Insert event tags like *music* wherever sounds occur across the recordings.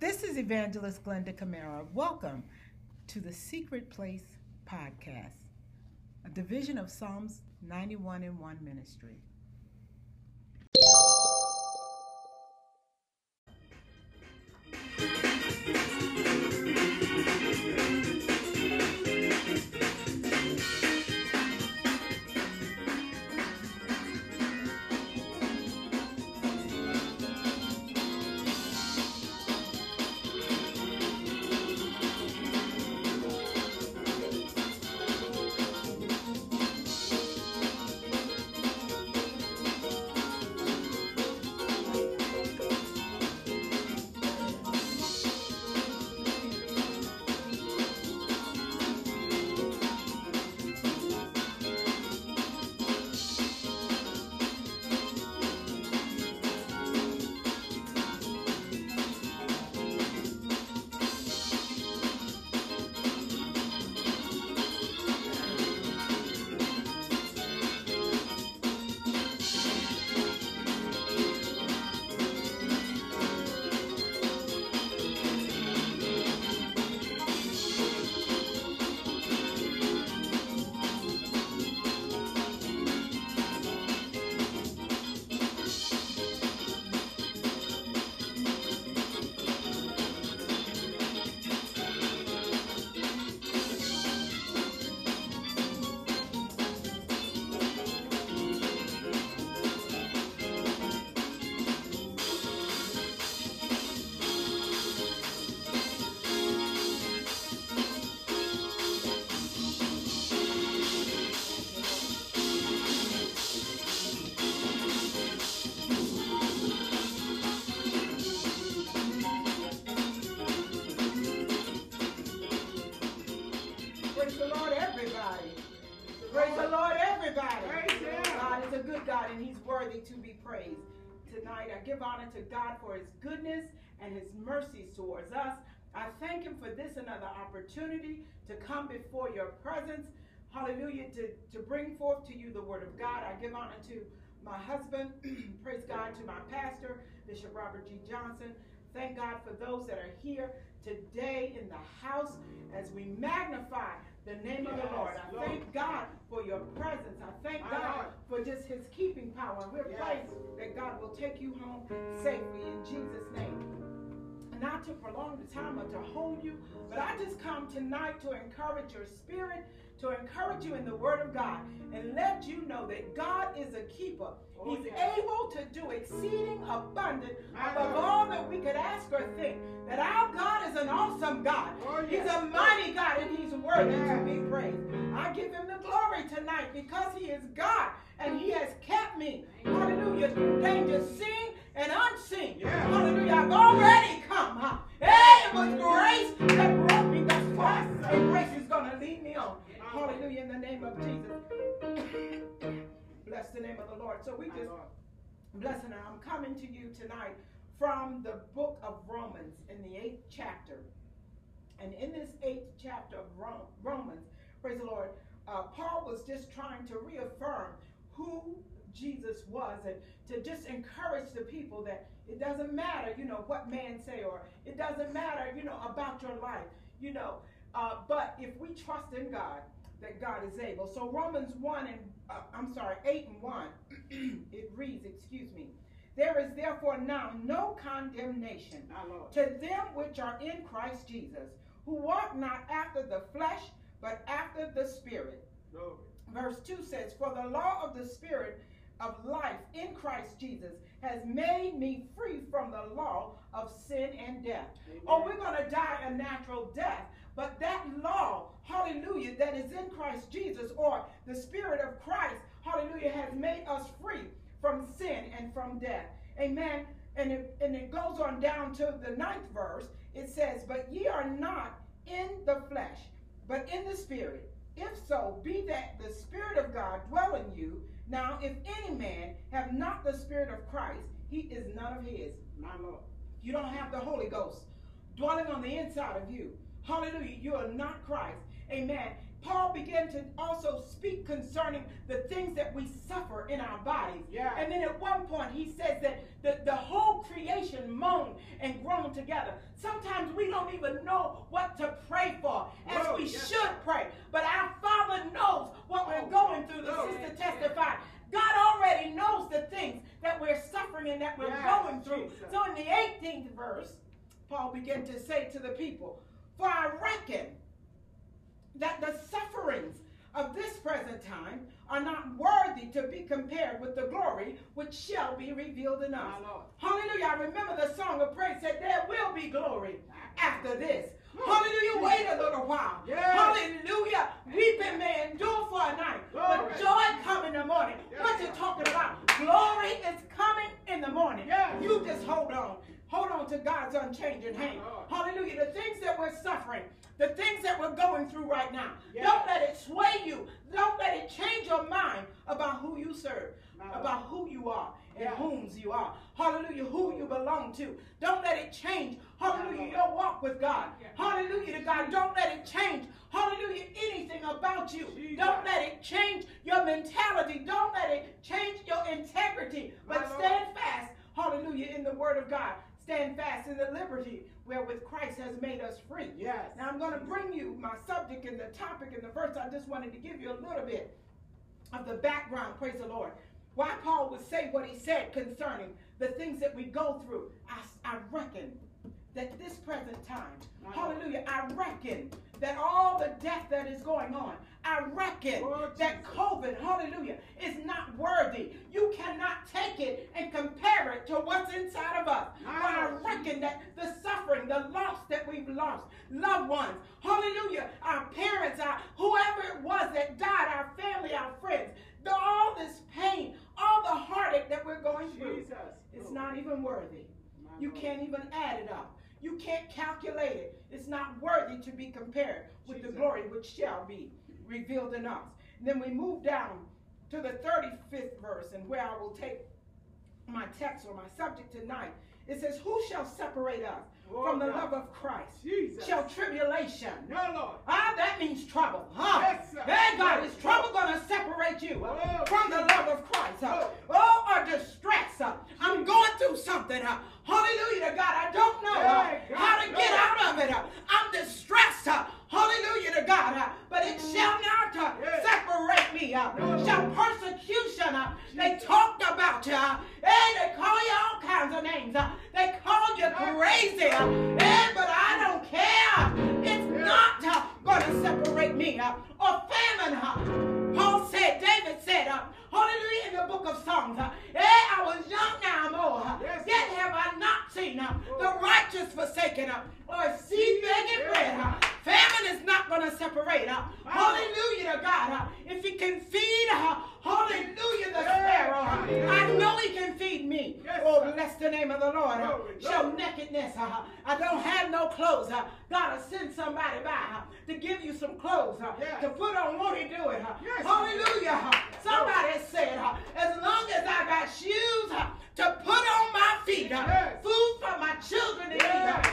This is Evangelist Glenda Camara. Welcome to the Secret Place Podcast, a division of Psalms 91 and 1 ministry. Worthy to be praised. Tonight, I give honor to God for His goodness and His mercies towards us. I thank Him for this another opportunity to come before your presence. Hallelujah. To, to bring forth to you the word of God. I give honor to my husband. *clears throat* Praise God to my pastor, Bishop Robert G. Johnson. Thank God for those that are here today in the house as we magnify the name of the Lord. I Lord. thank God for your presence. I thank My God Lord. for just his keeping power. And we're Yes. praying that God will take you home safely in Jesus' name. Not to prolong the time or to hold you, but I just come tonight to encourage your spirit, to encourage you in the Word of God, and let you know that God is a keeper. Oh, He's yes. able to do exceeding abundant above all that we could ask or think. That our God is an awesome God. Oh, He's a mighty God and He's worthy to Yes. be praised. I give Him the glory tonight because He is God and He has kept me. Hallelujah. Through danger seen and unseen. Yes. Hallelujah. I've already come. Huh? Hey, it was grace that brought me thus far. And grace Hallelujah. In the name of Jesus. *coughs* Bless the name of the Lord. So we just. Blessing, I'm coming to you tonight from the book of Romans in the eighth chapter. And in this eighth chapter of Rom- Romans, praise the Lord, uh, Paul was just trying to reaffirm who Jesus was and to just encourage the people that it doesn't matter, you know, what man say or it doesn't matter, you know, about your life, you know, uh, but if we trust in God, that God is able. So Romans 1 and, uh, I'm sorry, 8 and 1, *clears throat* it reads, excuse me, there is therefore now no condemnation Lord. to them which are in Christ Jesus, who walk not after the flesh, but after the Spirit. Glory. Verse 2 says, For the law of the Spirit of life in Christ Jesus has made me free from the law of sin and death. Amen. Oh, we're going to die a natural death. But that law, hallelujah, that is in Christ Jesus, or the Spirit of Christ, hallelujah, has made us free from sin and from death. Amen. And it, and it goes on down to the ninth verse. It says, But ye are not in the flesh, but in the Spirit. If so, be that the Spirit of God dwell in you. Now, if any man have not the Spirit of Christ, he is none of his. My Lord. You don't have the Holy Ghost dwelling on the inside of you. Hallelujah. You are not Christ. Amen. Paul began to also speak concerning the things that we suffer in our bodies. Yeah. And then at one point he says that the, the whole creation moaned and groaned together. Sometimes we don't even know what to pray for as Whoa, we yes. should pray. But our Father knows what we're Oh, going through. The oh, sister testified. God already knows the things that we're suffering and that we're Yes, going through. Jesus. So in the 18th verse, Paul began to say to the people, For I reckon that the sufferings of this present time are not worthy to be compared with the glory which shall be revealed in us. Hallelujah. I remember the song of praise said, There will be glory after this. Hmm. Hallelujah. Wait a little while. Yes. Hallelujah. Weeping may endure for a night, but joy come in the morning. Yes, What you talking about? Glory is coming in the morning. Yes. You just hold on. Hold on to God's unchanging hand. Hallelujah. The things that we're suffering, the things that we're going through right now, Yes. don't let it sway you. Don't let it change your mind about who you serve, My about who you are and Yes. whom's you are. Hallelujah. Who you belong to. Don't let it change. Hallelujah. Your walk with God. Hallelujah to God. Don't let it change. Hallelujah. Anything about you. Don't let it change your mentality. Don't let it change your integrity. But stand fast. Hallelujah. In the word of God. Stand fast in the liberty wherewith Christ has made us free. Yes. Now I'm going to bring you my subject and the topic and the verse. I just wanted to give you a little bit of the background, praise the Lord. Why Paul would say what he said concerning the things that we go through. I, I reckon that this present time, hallelujah, I reckon that all the death that is going on, I reckon Lord that Jesus. COVID, hallelujah, is not worthy. You cannot take it and compare it to what's inside of us. My But I reckon that the suffering, the loss that we've lost, loved ones, hallelujah, our parents, our whoever it was that died, our family, our friends, the, all this pain, all the heartache that we're going through, it's not even worthy. My You Lord. can't even add it up. You can't calculate it. It's not worthy to be compared with the glory which shall be revealed in us. And then we move down to the 35th verse, and where I will take my text or my subject tonight. It says, Who shall separate us Oh, from the God. love of Christ? Jesus. Shall tribulation? No, Lord. Ah, that means trouble. Huh? Yes, sir. Hey, God, is trouble going to separate you uh, Oh, from the love of Christ? Uh, Oh. oh, or distress. Uh, I'm going through something. Uh, hallelujah to God. I don't know uh, Hey, God, how to get out of it. Uh, I'm distressed. Uh, hallelujah to God. But it shall not uh, separate me. Uh. Shall persecution. Uh, they talked about you. Hey, they call you all kinds of names. They call you crazy. Hey, but I don't care. It's not going to separate me. Or famine. Paul said, David said, hallelujah, in the book of Psalms. Hey, I was young now I'm old. Yes, yet have I not seen uh, the Oh. righteous forsaken or seed begging bread. Famine is not going to separate. Hallelujah to God. If he can feed, hallelujah, the sparrow, I know he can feed me. Yes, oh. Bless the name of the Lord. Uh, show nakedness. Uh, I don't have no clothes. Uh, God will send somebody by to give you some clothes Yes. to put on. Won't he do it? Yes. Hallelujah. Somebody said, as long as I got shoes to put on my feet, uh, Yes. food for my children to Yes. uh,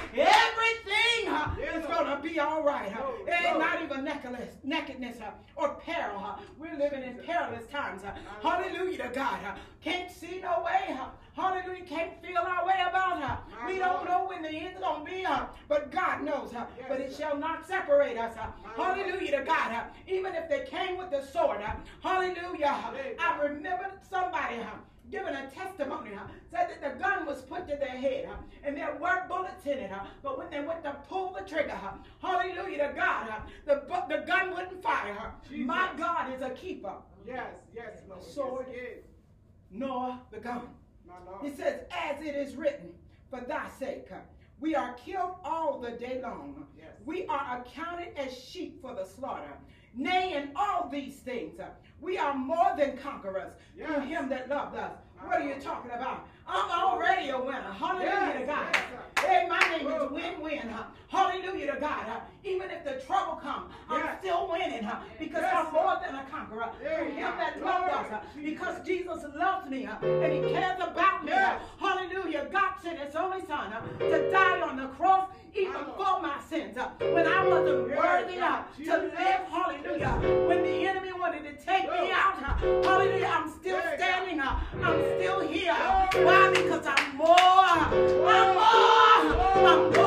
everything uh, Yes, is going to be all right. Uh, Glory, it ain't not even nakedness, nakedness uh, or peril. Uh, we're living in perilous times. Uh, hallelujah to God. Uh, can't see no way. Uh, hallelujah. Can't feel our way about. Uh, My we don't know when the end's going to be. Uh, but God knows. Uh, Yes, but it sir. shall not separate us. Uh, My Lord. hallelujah to God. Uh, even if they came with the sword. Uh, hallelujah. I remember somebody. Uh, Giving a testimony, huh, said that the gun was put to their head, huh, and there were bullets in it, huh, but when they went to pull the trigger, huh, hallelujah to God, huh, the, the gun wouldn't fire. Huh. My God is a keeper, Yes, yes, Lord. sword. Yes, yes. nor the gun. My He says, as it is written, for thy sake, we are killed all the day long. Yes. We are accounted as sheep for the slaughter. Nay, in all these things, uh, we are more than conquerors through Yes. him that loved us. What are you talking about? I'm already a winner. Hallelujah Yes, to God. yes, hey, my name is win-win. Huh? Hallelujah to God. Huh? Even if the trouble comes, I'm still winning huh? because I'm more than a conqueror through him that loved us. Huh? Because Jesus loves me huh? and he cares about me. Huh? Hallelujah. God sent his only son huh, to die on the cross even for my sins, uh, when I wasn't worthy uh, to live, hallelujah, when the enemy wanted to take me out, uh, hallelujah, I'm still standing, I'm still here. Why? Because I'm more, I'm more, I'm more.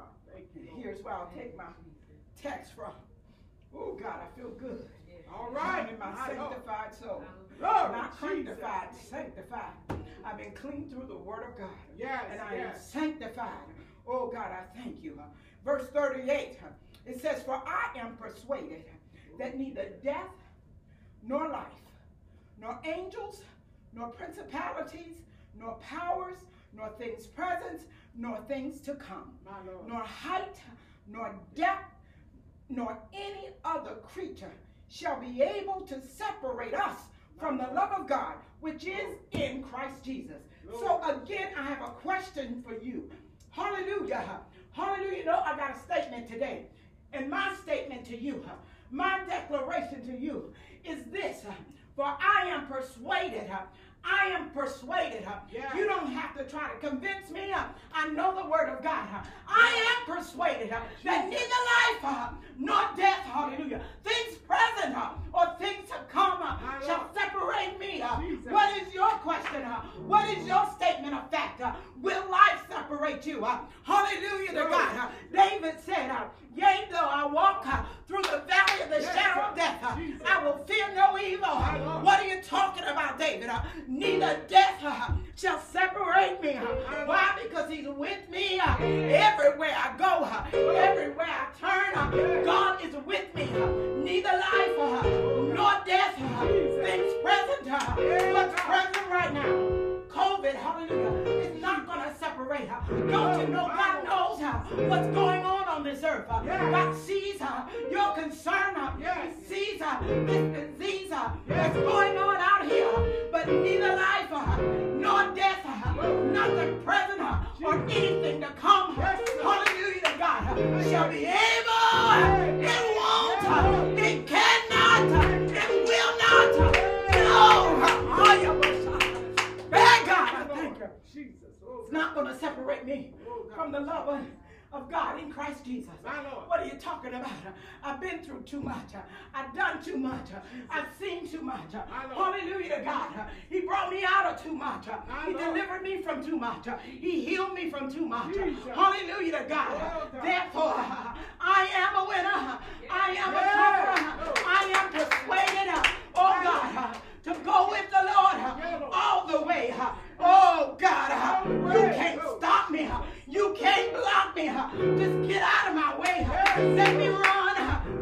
God. Thank you. Here's where I'll take my text from. Oh God, I feel good. All right. I'm in my sanctified soul. Oh. Glory, Not sanctified, sanctified. I've been clean through the word of God. Yes, And I am sanctified. Oh God, I thank you. Verse 38, it says, For I am persuaded that neither death nor life, nor angels, nor principalities, nor powers, nor things present, nor things to come, My Lord. nor height, nor depth, nor any other creature shall be able to separate us from the love of God, which is in Christ Jesus. So again, I have a question for you. Hallelujah. Hallelujah. You know, I got a statement today. And my statement to you, my declaration to you is this. For I am persuaded I am persuaded. Yeah. You don't have to try to convince me. I know the word of God. I am persuaded that neither life nor death, hallelujah, things present or things to come shall separate me. Jesus. What is your question? What is your statement of fact? Will life separate you? Hallelujah to. God. David said, Yea, though I walk through the valley of the Yes, shadow of death, Jesus. I will fear no evil. Talking about, David? huh? Neither death uh, shall separate me. uh, Why? Because he's with me uh, everywhere I go, uh, everywhere I turn. uh, God is with me. uh, Neither life uh, nor death, uh, things present, uh, what's present right now. COVID, hallelujah, separate. Don't you know God knows what's going on on this earth? God sees your concern. He sees this disease that's going on out here. But neither life nor death, nothing present or anything to come, hallelujah to God, shall be able, it won't, it cannot, It's not going to separate me from the love of, of God in Christ Jesus. My Lord. What are you talking about? I've been through too much. I've done too much. I've seen too much. Hallelujah to God. He brought me out of too much. My He Lord. delivered me from too much. He healed me from too much. Jesus. Hallelujah to God. Oh, God. Therefore, I am a winner. I am a Yeah. conqueror. I am persuaded, oh God, to go with the Lord all the way. Oh God, you can't stop me. You can't block me. Just get out of my way. Let me run.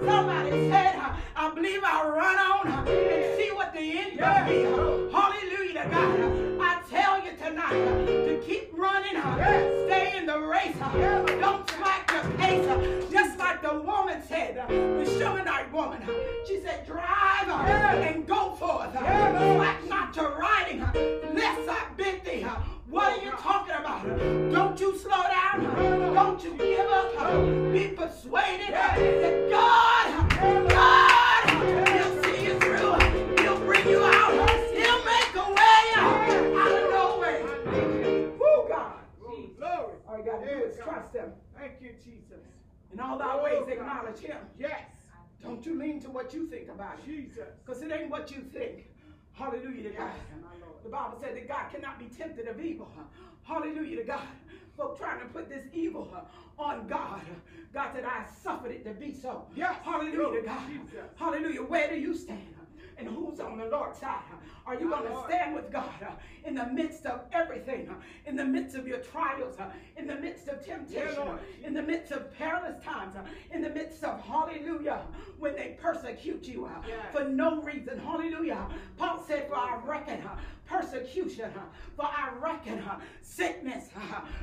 Somebody said, I believe I'll run on and see what the end will be. Hallelujah to God. I tell you tonight to keep running. Stay in the race. Don't slack your pace. Just like the woman said, the Shunammite woman. She said, drive tempted of evil. Hallelujah to God. Folk trying to put this evil on God. God said, I suffered it to be so. Yes. Hallelujah to God. Jesus. Hallelujah. Where do you stand? And who's on the Lord's side? Are you going to stand with God uh, in the midst of everything? uh, In the midst of your trials? uh, In the midst of temptation? Uh, in the midst of perilous times? Uh, in the midst of hallelujah, when they persecute you uh, for no reason? Hallelujah. Paul said, For I reckon persecution, for I reckon sickness,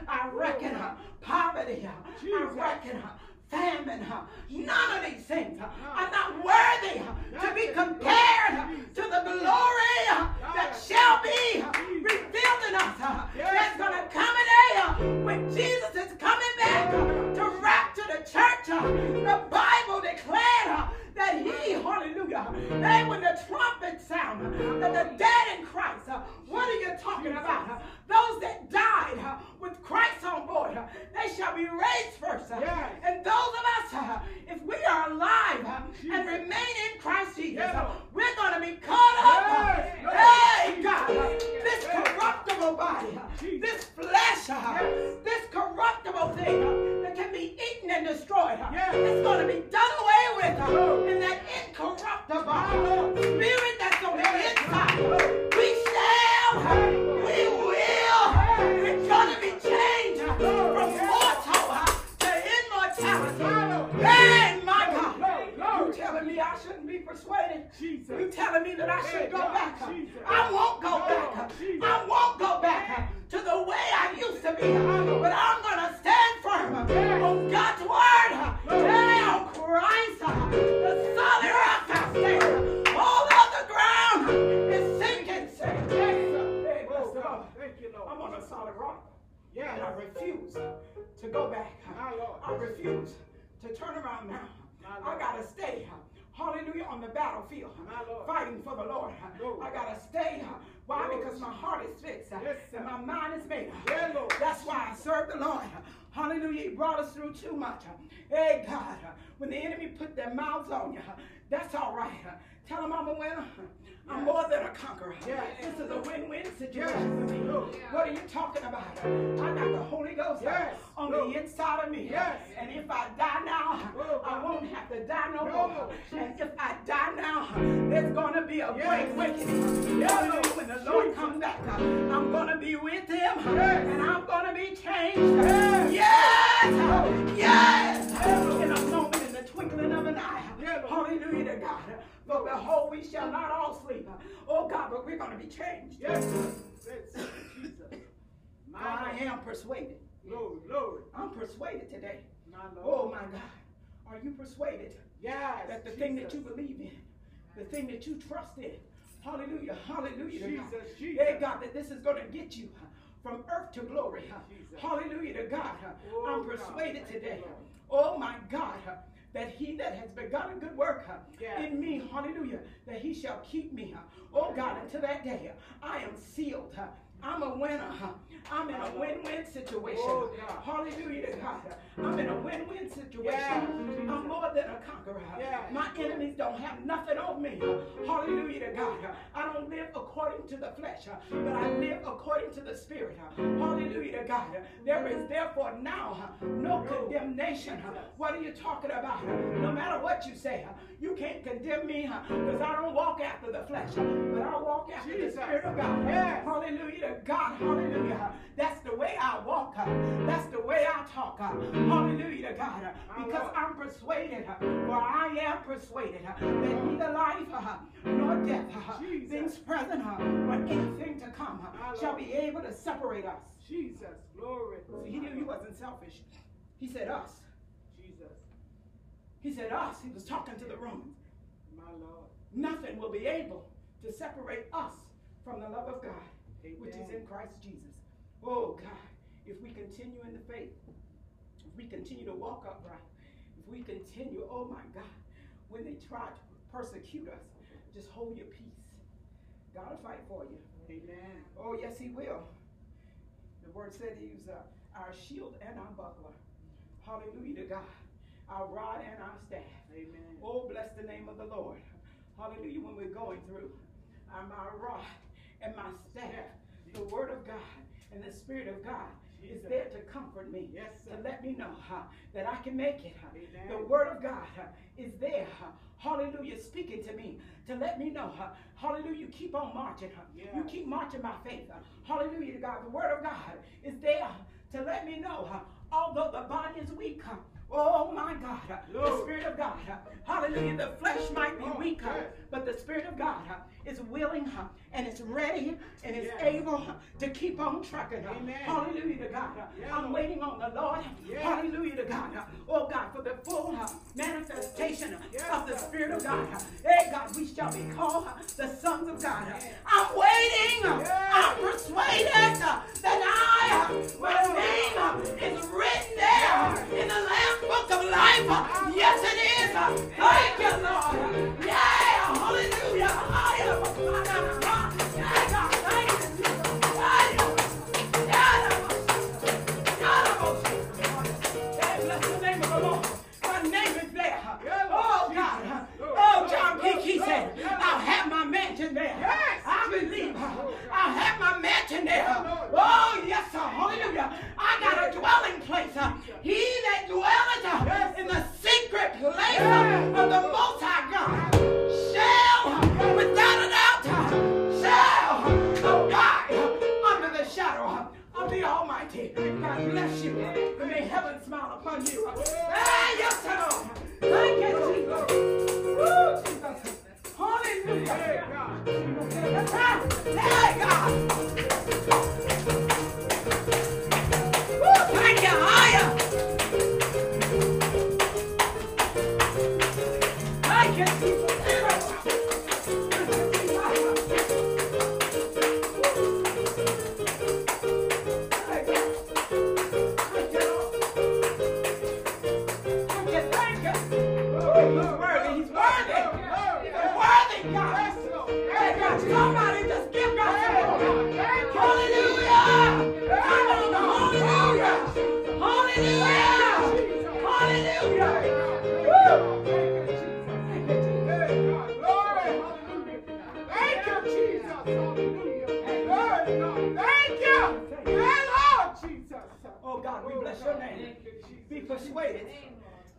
I reckon poverty, I reckon famine. None of these things are not worthy to be compared to the glory that shall be revealed in us. That's going to come a day when Jesus is coming back to rapture the church. The Bible declared that he, hallelujah, and when the trumpet sound, that the dead in Christ, uh, what are you talking about? uh, Those that died uh, with Christ on board, uh, they shall be raised first. Uh, yes. And those of us, uh, if we are alive and remain in Christ Jesus, we're going to be caught up. Yes. Hey, God, this corruptible body, this flesh, Yes. this corruptible thing that can be eaten and destroyed, it's going to be done incorruptible telling me that I should go back? I won't go back. I won't go back to the way I used to be. But I'm going to stand firm on God's word. Hey, on Christ, uh, the solid rock I stand. All other ground is sinking sand. Hey, bless the Lord. Thank you, Lord. I'm on a solid rock. Yes. And I refuse to go back. I refuse to turn around now. I gotta stay, hallelujah, on the battlefield, fighting for the Lord. I gotta stay. Why? Because my heart is fixed and my mind is made. Yeah, Lord. That's why I serve the Lord. Hallelujah. He brought us through too much. Hey, God, when the enemy put their mouths on you, that's all right. Tell them I'm a winner. I'm more than a conqueror. This is a win-win situation for me. What are you talking about? I got the Holy Ghost on the inside of me. Yes. And if I die now, I won't have to die no, more. And if I die now, there's going to be a great awakening. When the Lord comes back, I'm going to be with him. Yes. And I'm going to be changed. Yes. Yes. Twinkling of an eye. Hallelujah to God. But behold, we shall not all sleep. Oh God, but we're going to be changed. Yes. Yes. Jesus. My I am persuaded. Glory, glory. I'm persuaded today. My Oh my God. Are you persuaded Yes. that the thing that you believe in, the thing that you trust in, hallelujah, hallelujah to God. Jesus, Jesus. Yeah, God, that this is going to get you from earth to glory. Jesus. Hallelujah to God. Oh, I'm persuaded you, today. Oh my God. That he that has begun a good work in me, hallelujah, that he shall keep me. Oh God, until that day, I am sealed. I'm a winner. I'm in a win-win situation. Oh, Hallelujah to God. I'm in a win-win situation. Yes. I'm more than a conqueror. Yes. My enemies don't have nothing on me. Hallelujah to God. I don't live according to the flesh, but I live according to the spirit. Hallelujah to God. There is therefore now no condemnation. What are you talking about? No matter what you say, you can't condemn me because I don't walk after the flesh, but I walk after the Jesus. spirit of God. Yes. Hallelujah to God. Hallelujah. That's the way I walk. Uh, that's the way I talk. Uh, hallelujah to God. Uh, because I'm persuaded, for I am persuaded that neither life nor death, Jesus. things present or anything to come, shall be able to separate us. Jesus. Glory. See, he knew he wasn't selfish. He said us. Jesus. He said us. He was talking to the Romans. My Lord. Nothing will be able to separate us from the love of God, which is in Christ Jesus. Oh God, if we continue in the faith, if we continue to walk upright, if we continue, oh my God, when they try to persecute us, just hold your peace. God will fight for you. Amen. Oh, yes, He will. The word said He's uh, our shield and our buckler. Hallelujah to God. our rod and our staff. Amen. Oh, bless the name of the Lord. Hallelujah. When we're going through, I'm my rod and my staff. The word of God and the spirit of God is there to comfort me. Yes, sir. To let me know huh, that I can make it. huh. The word of God huh, is there. Hallelujah. Speaking to me to let me know. Hallelujah. You keep on marching. huh. You Yes. keep marching by faith. Hallelujah to God. The word of God is there to let me know. Although the body is weak. Oh my God, the. Spirit of God, hallelujah. The flesh might be Oh, weak, but the Spirit of God is willing and it's ready and it's Yes. able to keep on trucking. Amen. Hallelujah to God. I'm waiting on the Lord. Hallelujah to God. Oh God, for the full manifestation of the. Spirit of God. Hey God, we shall be called the sons of God. I'm waiting. I'm persuaded that I,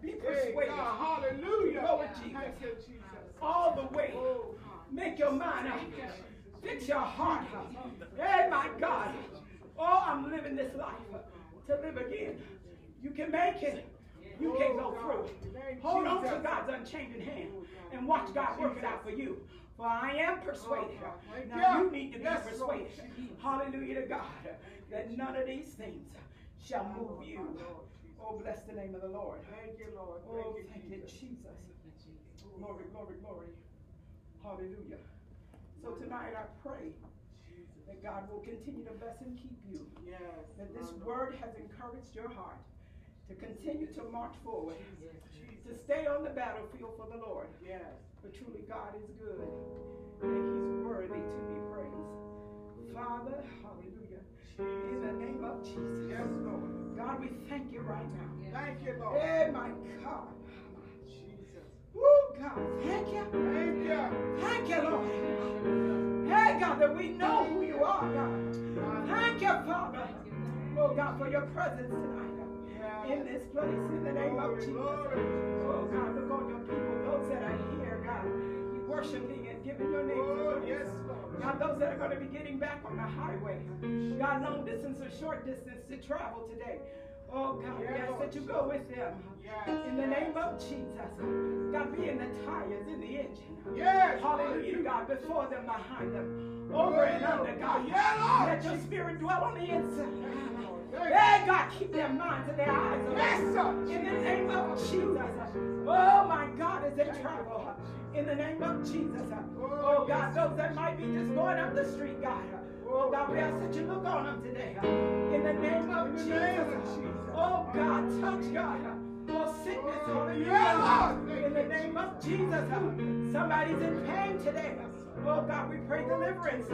Be persuaded. Hallelujah. With Jesus. All the way. Oh, Make your mind up. Fix your heart. Hey, my God. Oh, I'm living this life to live again. You can make it. You can go through. Hold on to God's unchanging hand and watch God work it out for you. For I am persuaded. Now you need to be persuaded. Hallelujah to God. That none of these things shall move you. Oh, bless the name of the Lord. Thank you, Lord. Oh, Thank you, thank you, Jesus. Jesus. Oh, glory, glory, glory. Hallelujah. So tonight I pray that God will continue to bless and keep you. Yes. That this Lord. word has encouraged your heart to continue to march forward, Jesus. to stay on the battlefield for the Lord. Yes. For truly God is good and He's worthy to be praised. Father, hallelujah. In the name of Jesus. Yes, Lord. God, we thank you right now. Thank you, Lord. Hey, my God. Jesus. Woo, God, thank you. Thank you. Thank you, Lord. Hey, God, that we know who you are, God. Thank you, Father. Oh, God, for your presence tonight. In this place, in the name of Jesus. Oh, God, look on your people, those that are here, God, worshiping and giving your name to Oh, yes. God, those that are going to be getting back on the highway. God, long distance or short distance to travel today. Oh, God, we Yeah, ask that you go with them. Yes. In the name of Jesus. God, be in the tires, in the engine. Yes. Hallelujah, God, before them, behind them, over and under, God. Yeah, Lord. Let your spirit dwell on the inside. Hey, God, keep their minds and their eyes on Yes, sir. In the name of Jesus. Oh, my God, as they travel. In the name of Jesus. Uh, oh, God, those that might be just going up the street, God. Uh, oh, God, we ask that you look on them today. Uh, in the name of In the name of Jesus. Oh, God, touch, God. Oh, sickness, hallelujah. In the name of Jesus. Somebody's in pain today. Oh, God, we pray deliverance.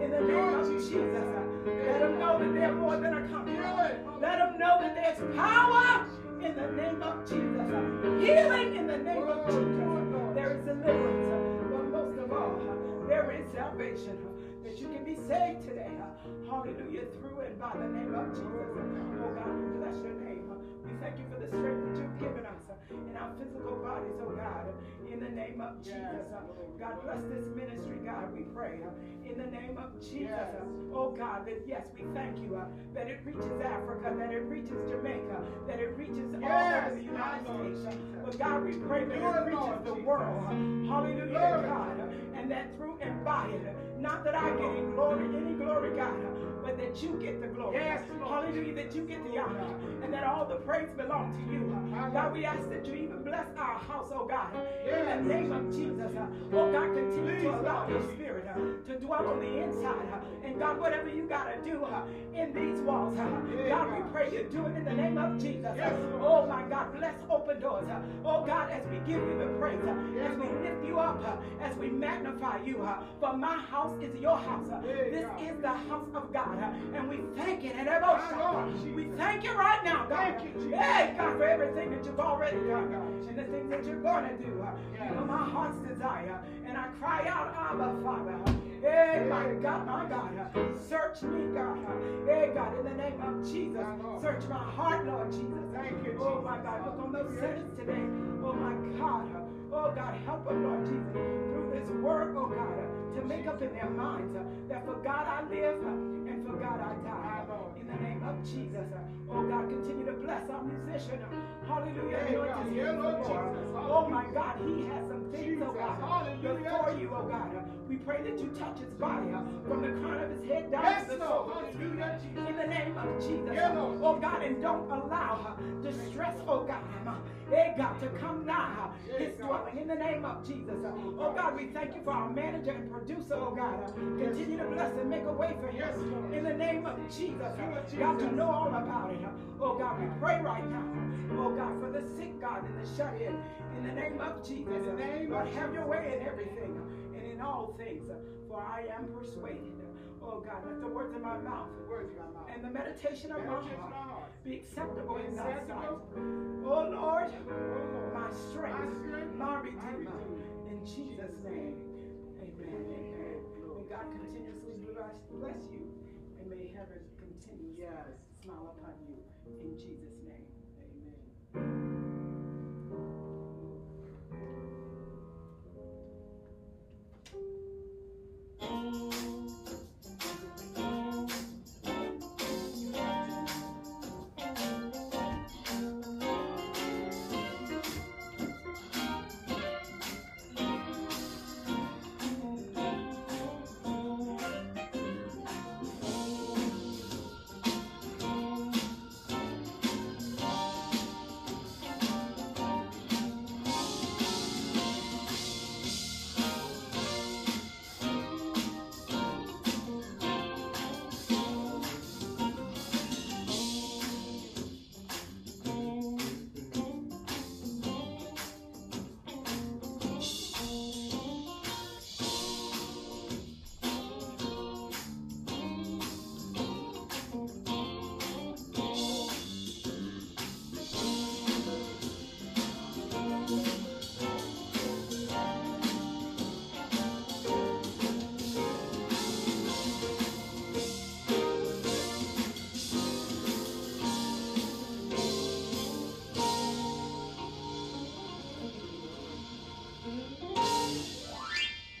In the name of oh, Jesus. Let them know that they're more than a conqueror. Let them know that there's power in the name of Jesus. Healing in the name of Jesus. There is deliverance, but most of all, there is salvation. That you can be saved today. Hallelujah. Through and by the name of Jesus. Oh God, we bless your name. We thank you for the strength that you've given us in our physical bodies, oh God in the name of Jesus. God bless this ministry, God, we pray. In the name of Jesus. Oh God, that yes, we thank you that it reaches Africa, that it reaches Jamaica, But God, we pray that it the world. Hallelujah, God. And that through and by it, not that I get any glory, any glory, God, but that you get the glory. Yes, Hallelujah, that you get the honor and that all the praise belong to you. God, we ask that you even bless our house, oh God. In the name of Jesus. Oh God, continue to allow your spirit uh, to dwell on the inside. Uh, and God, whatever you got to do uh, in these walls, God, we pray you do it in the name of Jesus. Oh my God, bless open doors. Oh God, as we give you the praise, as we lift you up, as we magnify you. For my house is your house. This is the house of God. And we thank it. And every we thank you right now, God. Thank you, Jesus. Hey, God, for everything that you've already done and the things that you're going to do. You know, my heart's desire. And I cry out, Abba, Father. Hey, my God, my God. Search me, God. Hey, God, in the name of Jesus. Search my heart, Lord Jesus. Thank you. Oh, my God. Look on those sinners today. Oh, my God. Oh, God, help them, Lord Jesus. Through this word, oh, God, to make up in their minds uh, that for God I live and for God I die in the name of Jesus. Oh God, continue to bless our musician. Hallelujah. Oh my God, he has some things, oh God, Hallelujah. before you, oh God. We pray that you touch his body uh, from the crown of his head down to the sole of his feet. Uh, in the name of Jesus. Oh God, and don't allow uh, distress, oh God. Hey God, to come now. His dwelling in the name of Jesus. Oh God, we thank you for our manager and producer, oh God. Continue to bless and make a way for him. In the name of Jesus. God, you know all about it. Oh God, we pray right now. Oh God, for the sick God and the shut in. In the name of Jesus. In the name God, have your way in everything and in all things. For I am persuaded. Oh God, let the words of my mouth words, and the meditation of my heart be acceptable in thy sight. Oh Lord, my strength, my redeemer. In Jesus' name. Amen. Amen. May God continuously bless you and may heaven continue yes. smile upon you in Jesus' name.